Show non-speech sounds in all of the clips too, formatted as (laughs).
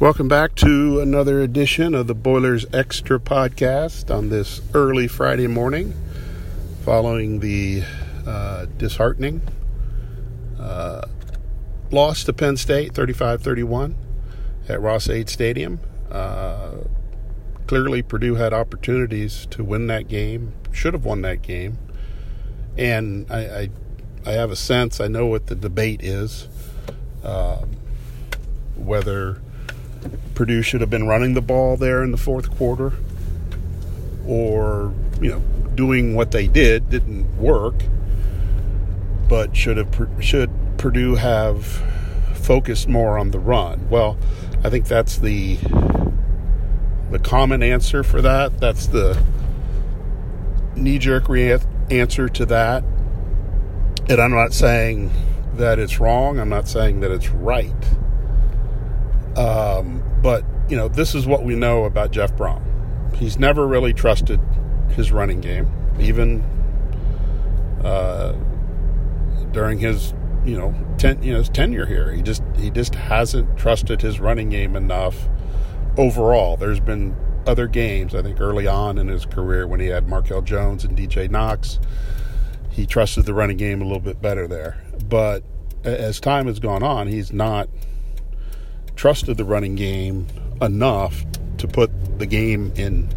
Welcome back to another edition of the Boilers Extra podcast on this early Friday morning following the uh, disheartening uh, loss to Penn State 35 31 at Ross-Ade Stadium. Uh, clearly, Purdue had opportunities to win that game, should have won that game. And I, I, I have a sense, I know what the debate is, um, whether Purdue should have been running the ball there in the fourth quarter, or you know, doing what they did didn't work. But should have should Purdue have focused more on the run? Well, I think that's the the common answer for that. That's the knee jerk re- answer to that. And I'm not saying that it's wrong. I'm not saying that it's right. Um, but, you know, this is what we know about Jeff Brohm. He's never really trusted his running game, even uh, during his, you know, ten, you know, his tenure here. He just he just hasn't trusted his running game enough overall. There's been other games, I think, early on in his career when he had Markell Jones and DJ Knox. He trusted the running game a little bit better there. But as time has gone on, he's not trusted the running game enough to put the game in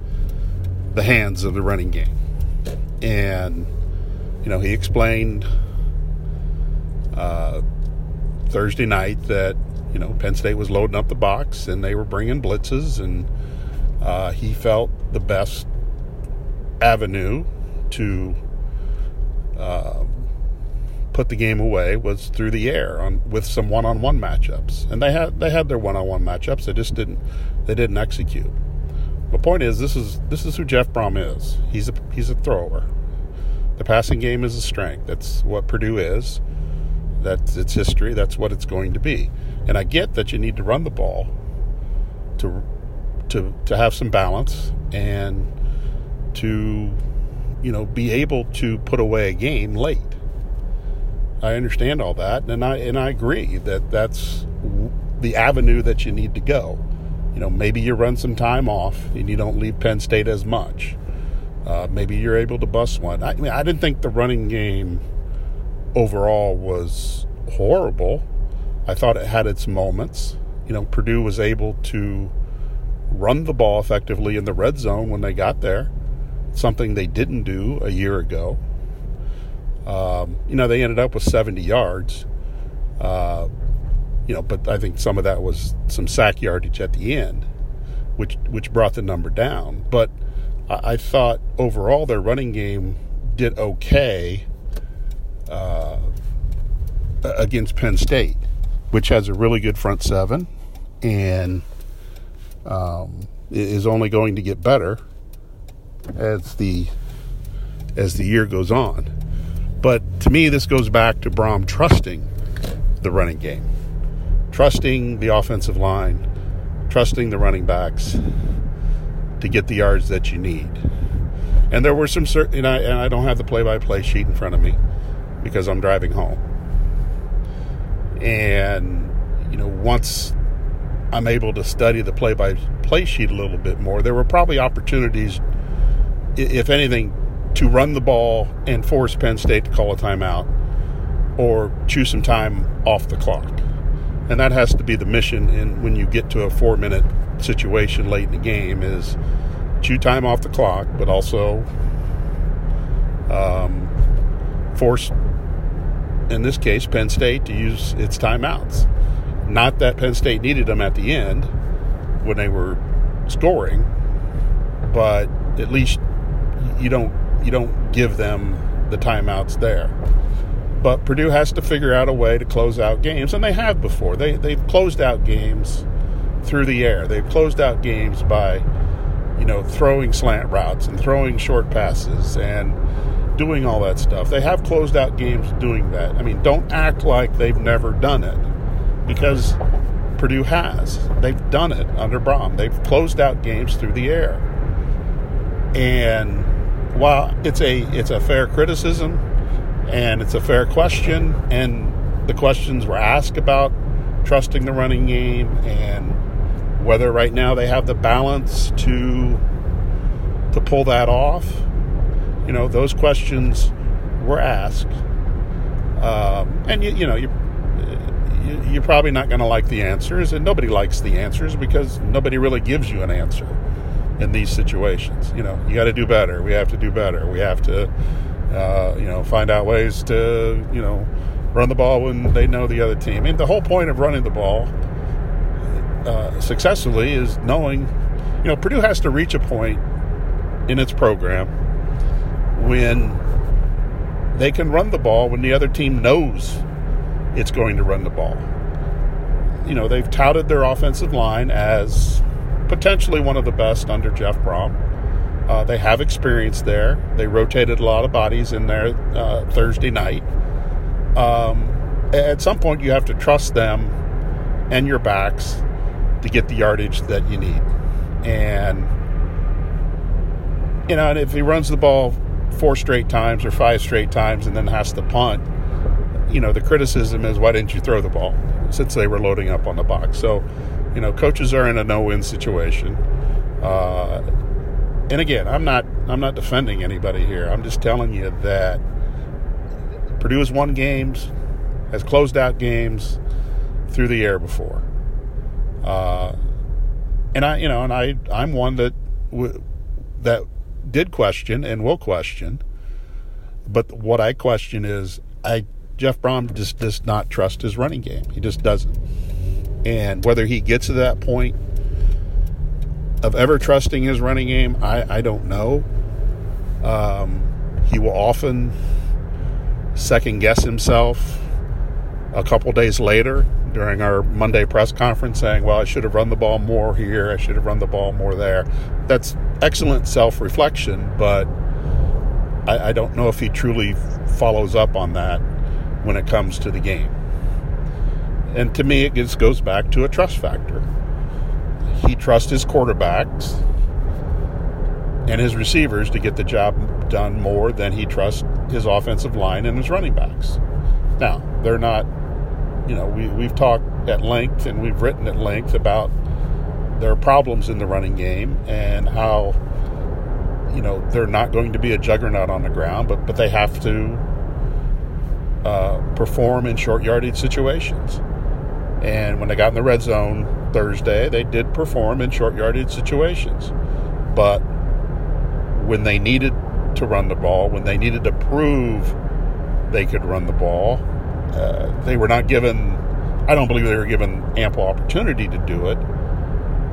the hands of the running game. And, you know, he explained uh, Thursday night that, you know, Penn State was loading up the box and they were bringing blitzes, and uh, he felt the best avenue to. Uh, put the game away was through the air on with some one-on-one matchups, and they had they had their one-on-one matchups. They just didn't they didn't execute. The point is, this is this is who Jeff Brohm is. He's a he's a thrower. The passing game is a strength. That's what Purdue is. That's its history. That's what it's going to be. And I get that you need to run the ball to to to have some balance and to you know be able to put away a game late I understand all that, and I and I agree that that's the avenue that you need to go. You know, maybe you run some time off and you don't leave Penn State as much. Uh, maybe you're able to bust one. I, I mean, I didn't think the running game overall was horrible. I thought it had its moments. You know, Purdue was able to run the ball effectively in the red zone when they got there, something they didn't do a year ago. Um, you know, they ended up with 70 yards. Uh, you know, but I think some of that was some sack yardage at the end, which which brought the number down. But I, I thought overall their running game did okay uh, against Penn State, which has a really good front seven and um, is only going to get better as the as the year goes on. But to me, this goes back to Brohm trusting the running game, trusting the offensive line, trusting the running backs to get the yards that you need. And there were some certain, and I, and I don't have the play by play sheet in front of me because I'm driving home. And, you know, once I'm able to study the play by play sheet a little bit more, there were probably opportunities, if anything, to run the ball and force Penn State to call a timeout or choose some time off the clock. And that has to be the mission in when you get to a four minute situation late in the game is chew time off the clock, but also um, force, in this case, Penn State to use its timeouts. Not that Penn State needed them at the end when they were scoring, but at least you don't you don't give them the timeouts there. But Purdue has to figure out a way to close out games, and they have before. They they've closed out games through the air. They've closed out games by, you know, throwing slant routes and throwing short passes and doing all that stuff. They have closed out games doing that. I mean, don't act like they've never done it, because Purdue has. They've done it under Brohm. They've closed out games through the air, and while it's a it's a fair criticism and it's a fair question, and the questions were asked about trusting the running game and Whether right now they have the balance to to pull that off, you know, those questions were asked, um, and you, you know, you you're probably not going to like the answers, and nobody likes the answers because nobody really gives you an answer in these situations. You know, you got to do better. We have to do better. We have to, uh, you know, find out ways to, you know, run the ball when they know the other team. Mean, the whole point of running the ball uh, successfully is knowing, you know, Purdue has to reach a point in its program when they can run the ball when the other team knows it's going to run the ball. You know, they've touted their offensive line as potentially one of the best under Jeff Brohm. Uh, they have experience there. They rotated a lot of bodies in there uh, Thursday night. Um, at some point, you have to trust them and your backs to get the yardage that you need. And, you know, and if he runs the ball four straight times or five straight times and then has to punt, you know, the criticism is why didn't you throw the ball since they were loading up on the box? So, you know, coaches are in a no-win situation. Uh, and again, I'm not I'm not defending anybody here. I'm just telling you that Purdue has won games, has closed out games through the air before. Uh, and I, you know, and I, I'm one that w- that did question and will question. But what I question is, I Jeff Brohm just does not trust his running game. He just doesn't. And whether he gets to that point of ever trusting his running game, I, I don't know. Um, he will often second guess himself a couple days later during our Monday press conference saying, Well, I should have run the ball more here, I should have run the ball more there. That's excellent self reflection, but I, I, don't know if he truly follows up on that when it comes to the game. And to me, it just goes back to a trust factor. He trusts his quarterbacks and his receivers to get the job done more than he trusts his offensive line and his running backs. Now, they're not, you know, we, we've talked at length and we've written at length about their problems in the running game and how, you know, they're not going to be a juggernaut on the ground, but, but they have to uh, perform in short yardage situations. And when they got in the red zone Thursday, they did perform in short yardage situations. But when they needed to run the ball, when they needed to prove they could run the ball, uh, they were not given, I don't believe they were given ample opportunity to do it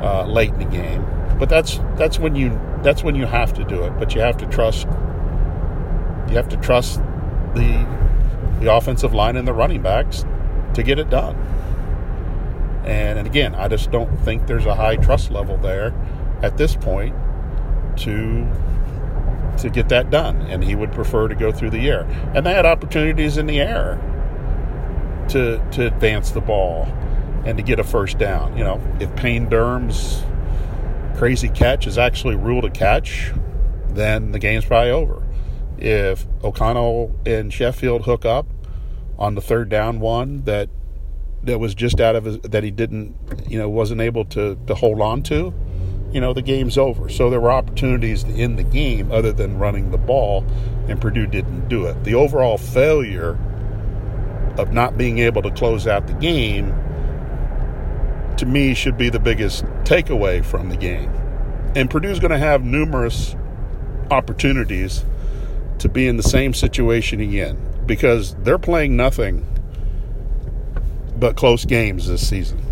uh, late in the game. But that's that's when you that's when you have to do it. But you have to trust you have to trust the the offensive line and the running backs to get it done. And, and again, I just don't think there's a high trust level there at this point to to get that done. And he would prefer to go through the air. And they had opportunities in the air to to advance the ball and to get a first down. You know, if Payne Durham's crazy catch is actually ruled a catch, then the game's probably over if O'Connell and Sheffield hook up on the third down one that that was just out of his that he didn't you know wasn't able to to hold on to you know the game's over. So there were opportunities in the game other than running the ball and Purdue didn't do it. The overall failure of not being able to close out the game to me should be the biggest takeaway from the game. And Purdue's going to have numerous opportunities to be in the same situation again because they're playing nothing but close games this season.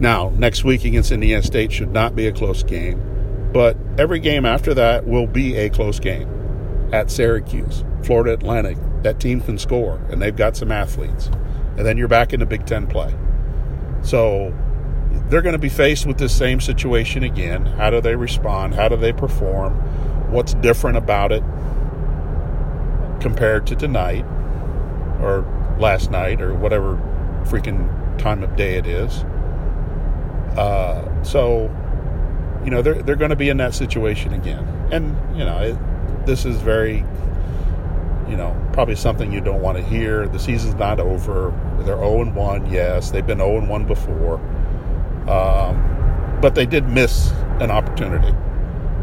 Now, next week against Indiana State should not be a close game, but every game after that will be a close game. At Syracuse, Florida Atlantic, that team can score, and they've got some athletes. And then you're back in the Big Ten play. So they're going to be faced with this same situation again. How do they respond? How do they perform? what's different about it compared to tonight or last night or whatever freaking time of day it is. Uh, so, you know, they're, they're going to be in that situation again. And, you know, it, this is very, you know, probably something you don't want to hear. The season's not over. They're 0 1, yes. They've been 0 1 before. Um, but they did miss an opportunity.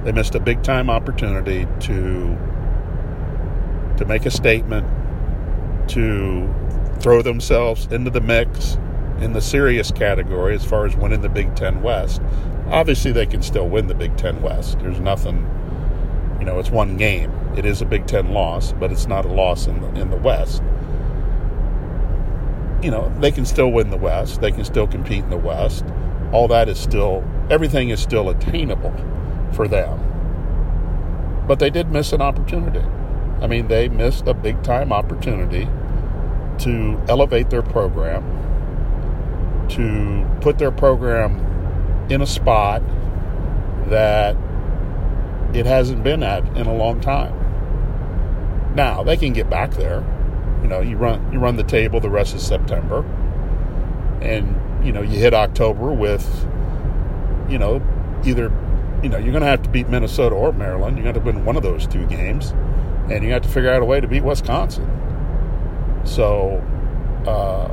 They missed a big time opportunity to to make a statement, to throw themselves into the mix in the serious category as far as winning the Big Ten West. Obviously, they can still win the Big Ten West. There's nothing, you know, it's one game. It is a Big Ten loss, but it's not a loss in the, in the West. You know, they can still win the West. They can still compete in the West. All that is still, everything is still attainable for them. But they did miss an opportunity. I mean, they missed a big time opportunity to elevate their program, to put their program in a spot that it hasn't been at in a long time. Now they can get back there. You know, you run you run the table the rest of September, and you know you hit October with, you know, either you know you're going to have to beat Minnesota or Maryland. You're going to win one of those two games, and you have to figure out a way to beat Wisconsin. So, uh,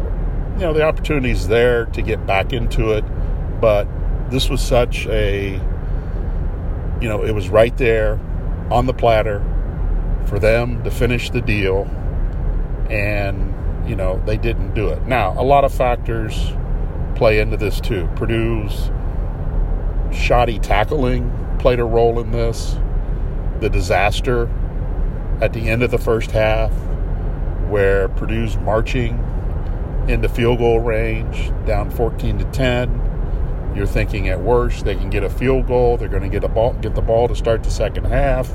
you know, the opportunity is there to get back into it, but this was such a, you know, it was right there on the platter for them to finish the deal, and, you know, they didn't do it. Now, a lot of factors play into this too. Purdue's shoddy tackling played a role in this, the disaster at the end of the first half where Purdue's marching into field goal range, down 14 to 10. You're thinking at worst they can get a field goal. They're going to get a ball, get the ball to start the second half.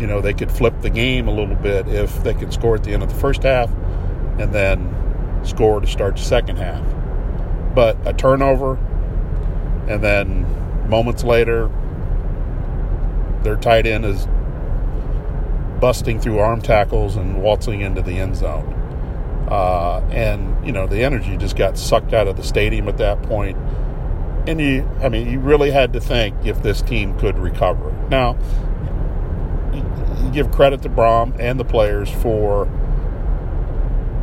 You know they could flip the game a little bit if they could score at the end of the first half, and then score to start the second half. But a turnover, and then moments later, their tight end is busting through arm tackles and waltzing into the end zone. Uh, and you know the energy just got sucked out of the stadium at that point. And you, I mean, you really had to think if this team could recover. Now, you give credit to Brohm and the players for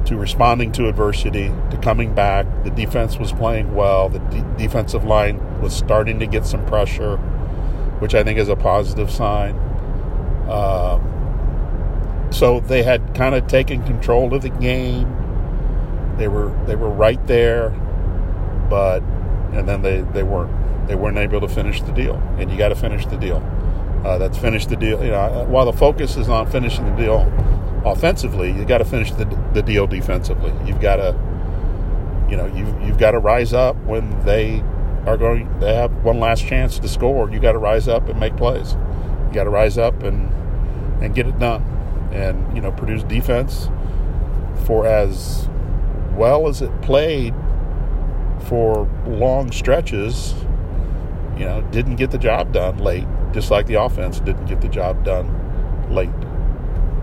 to responding to adversity, to coming back. The defense was playing well. The de- defensive line was starting to get some pressure, which I think is a positive sign. Um, so they had kind of taken control of the game. They were they were right there, but and then they, they weren't they weren't able to finish the deal. And you got to finish the deal. Uh, that's finish the deal. You know, while the focus is on finishing the deal offensively, you got to finish the the deal defensively. You've got to you know you you've got to rise up when they are going. They have one last chance to score. You got to rise up and make plays. You got to rise up and and get it done and you know Purdue's defense for as well as it played for long stretches you know didn't get the job done late just like the offense didn't get the job done late.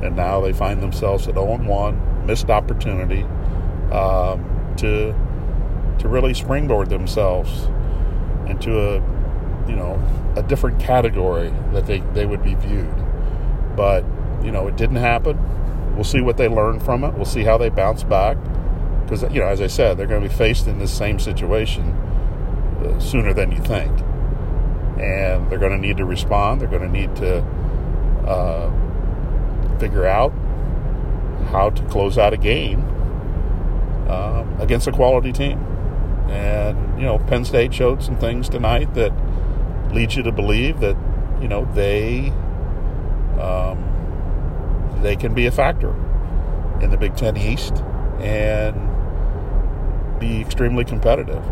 And now they find themselves at 0-1 missed opportunity um, to to really springboard themselves into a you know a different category that they, they would be viewed. But you know, it didn't happen. We'll see what they learn from it. We'll see how they bounce back. Because, you know, as I said, they're going to be faced in this same situation uh, sooner than you think. And they're going to need to respond. They're going to need to uh, figure out how to close out a game um, against a quality team. And, you know, Penn State showed some things tonight that lead you to believe that, you know, they um, they can be a factor in the Big Ten East and be extremely competitive.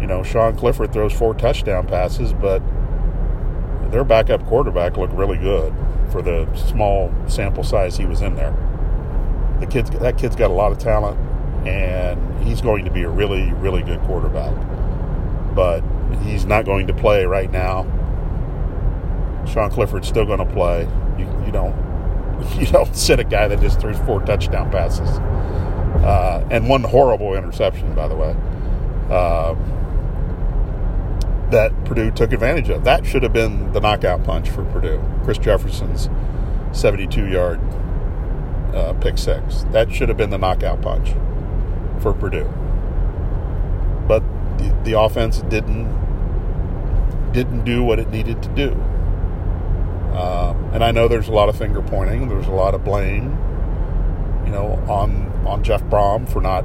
You know, Sean Clifford throws four touchdown passes, but their backup quarterback looked really good for the small sample size he was in there. The kid's that kid's got a lot of talent, and he's going to be a really, really good quarterback. But he's not going to play right now. Sean Clifford's still going to play. You, you don't (laughs) you don't sit a guy that just throws four touchdown passes uh, and one horrible interception, by the way, uh, that Purdue took advantage of. That should have been the knockout punch for Purdue. Chris Jefferson's 72 yard uh, pick six. That should have been the knockout punch for Purdue. But the, the offense didn't didn't do what it needed to do. Um, and I know there's a lot of finger pointing. There's a lot of blame, you know, on on Jeff Brohm for not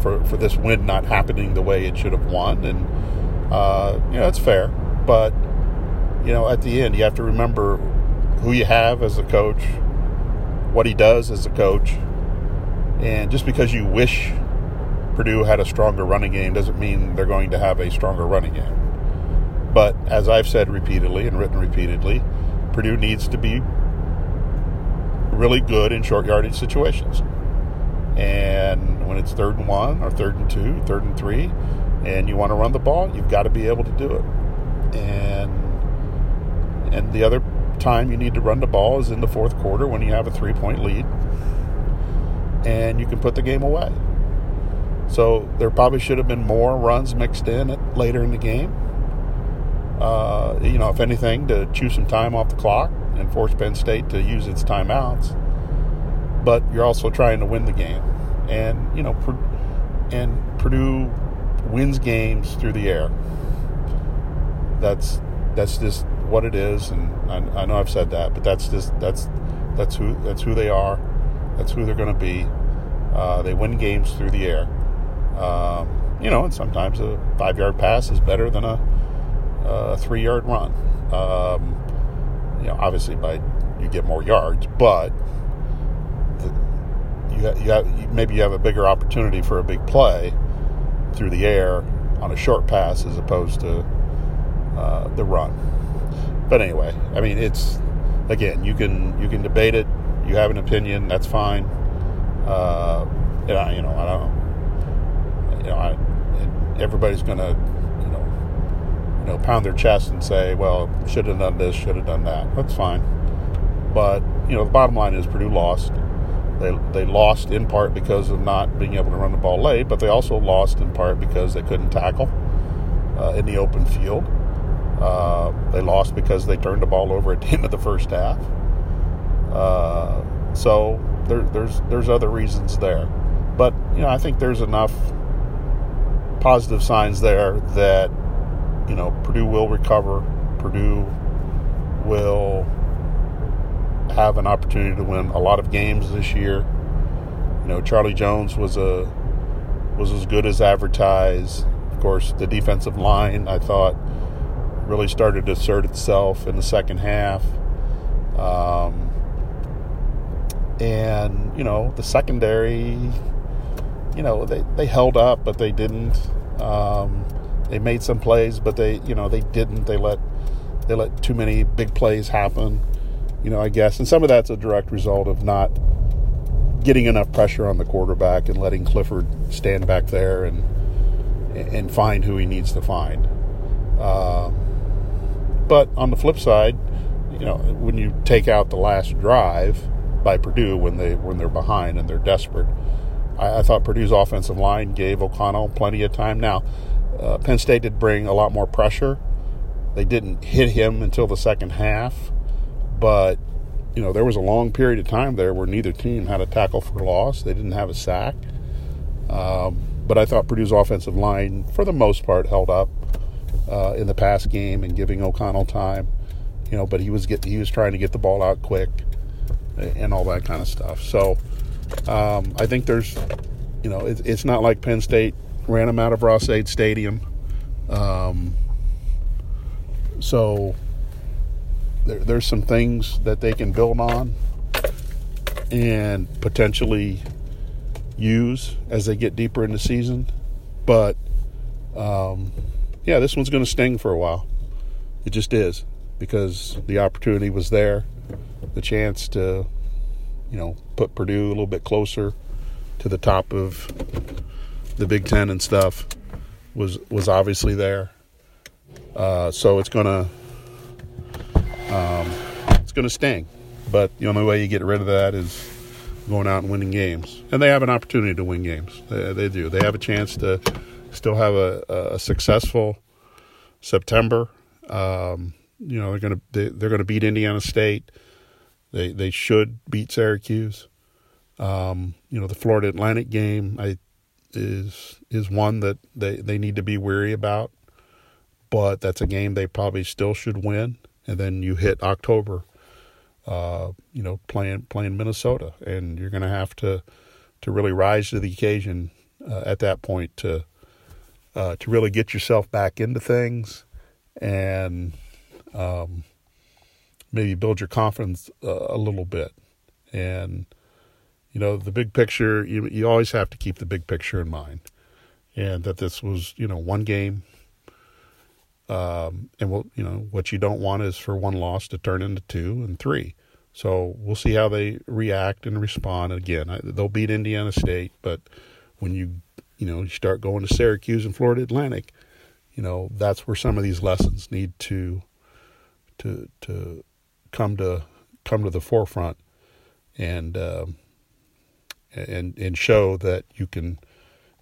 for for this win not happening the way it should have won, and uh, you know it's fair. But you know, at the end, you have to remember who you have as a coach, what he does as a coach, and just because you wish Purdue had a stronger running game doesn't mean they're going to have a stronger running game. But as I've said repeatedly and written repeatedly, Purdue needs to be really good in short yardage situations. And when it's third and one or third and two, third and three, and you want to run the ball, you've got to be able to do it. And and the other time you need to run the ball is in the fourth quarter when you have a three point lead and you can put the game away. So there probably should have been more runs mixed in later in the game. Uh, you know, if anything, to chew some time off the clock and force Penn State to use its timeouts. But you're also trying to win the game, and you know, and Purdue wins games through the air. That's that's just what it is, and I, I know I've said that, but that's just that's that's who that's who they are. That's who they're going to be. Uh, they win games through the air. Um, you know, and sometimes a five yard pass is better than a, a three yard run. Um, you know, obviously by you get more yards, but the, you, have, you have, maybe you have a bigger opportunity for a big play through the air on a short pass as opposed to uh, the run. But anyway, I mean, it's again, you can you can debate it. You have an opinion, that's fine. Uh, and I, you know, I don't, you know, I, everybody's you know, you know, pound their chest and say, well, should have done this, should have done that. That's fine. But you know, the bottom line is Purdue lost. They they lost in part because of not being able to run the ball late, but they also lost in part because they couldn't tackle uh, in the open field. Uh, they lost because they turned the ball over at the (laughs) end of the first half. Uh, so there, there's there's other reasons there, but you know I think there's enough positive signs there that you know Purdue will recover. Purdue will have an opportunity to win a lot of games this year. You know Charlie Jones was a was as good as advertised. Of course, the defensive line I thought really started to assert itself in the second half. Um, and, you know, the secondary, you know, they, they held up, but they didn't. Um, they made some plays, but they, you know, they didn't. They let they let too many big plays happen, you know, I guess. And some of that's a direct result of not getting enough pressure on the quarterback and letting Clifford stand back there and and find who he needs to find. Um, but on the flip side, you know, when you take out the last drive by Purdue when they when they're behind and they're desperate, I, I thought Purdue's offensive line gave O'Connell plenty of time. Now, uh, Penn State did bring a lot more pressure. They didn't hit him until the second half, but you know there was a long period of time there where neither team had a tackle for loss. They didn't have a sack. Um, but I thought Purdue's offensive line, for the most part, held up uh, in the pass game and giving O'Connell time. You know, but he was getting he was trying to get the ball out quick and all that kind of stuff. So um, I think there's, you know, it, it's not like Penn State ran him out of Ross-Ade Stadium. Um, so there, there's some things that they can build on and potentially use as they get deeper in the season. But um, yeah, this one's going to sting for a while. It just is because the opportunity was there, the chance to, you know, put Purdue a little bit closer to the top of the Big Ten and stuff was was obviously there. Uh, so it's gonna um, it's gonna sting, but the only way you get rid of that is going out and winning games, and they have an opportunity to win games. They, they do. They have a chance to still have a, a successful September. Um, you know they're going to they, they're going to beat Indiana State. They they should beat Syracuse. Um, you know the Florida Atlantic game. I is is one that they, they need to be weary about, but that's a game they probably still should win. And then you hit October, uh, you know, playing playing Minnesota, and you're going to have to to really rise to the occasion uh, at that point to uh, to really get yourself back into things and um, maybe build your confidence uh, a little bit. And you know, the big picture you you always have to keep the big picture in mind, and that this was you know one game. Um, and what you know what you don't want is for one loss to turn into two and three. So we'll see how they react and respond. Again, they'll beat Indiana State, but when you you know you start going to Syracuse and Florida Atlantic, you know that's where some of these lessons need to to to come to come to the forefront and um, and and show that you can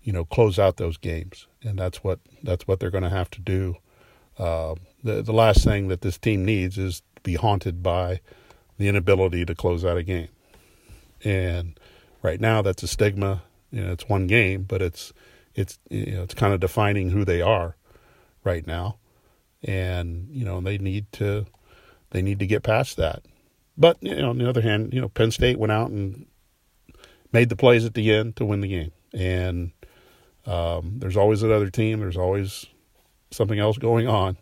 you know close out those games. And that's what that's what they're going to have to do. Uh, the the last thing that this team needs is to be haunted by the inability to close out a game. And right now that's a stigma you know it's one game but it's it's you know it's kind of defining who they are right now. And you know they need to they need to get past that. But you know on the other hand you know Penn State went out and made the plays at the end to win the game. And um, there's always another team. There's always something else going on.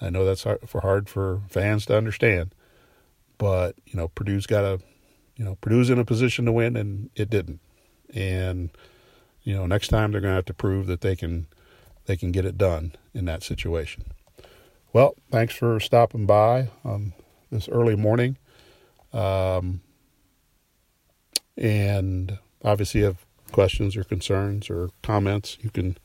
I know that's hard for hard for fans to understand but you know Purdue's got a you know Purdue's in a position to win and it didn't. And you know next time they're going to have to prove that they can they can get it done in that situation. Well, thanks for stopping by on this early morning, um, and obviously you have questions or concerns or comments, you can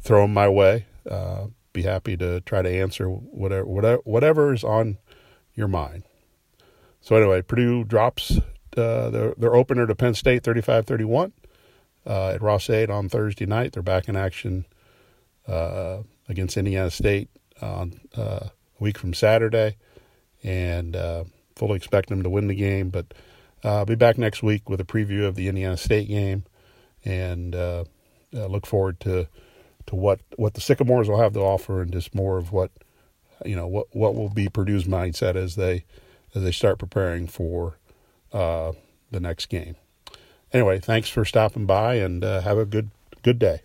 throw them my way. Uh, be happy to try to answer whatever whatever whatever is on your mind. So anyway, Purdue drops uh, their, their opener to Penn State 35 31 uh, at Ross-Ade on Thursday night. They're back in action uh, against Indiana State on uh, a week from Saturday, and uh, fully expect them to win the game. But I'll be back next week with a preview of the Indiana State game, and look forward to to what what the Sycamores will have to offer, and just more of what you know what what will be Purdue's mindset as they as they start preparing for uh, the next game. Anyway, thanks for stopping by and uh, have a good good day.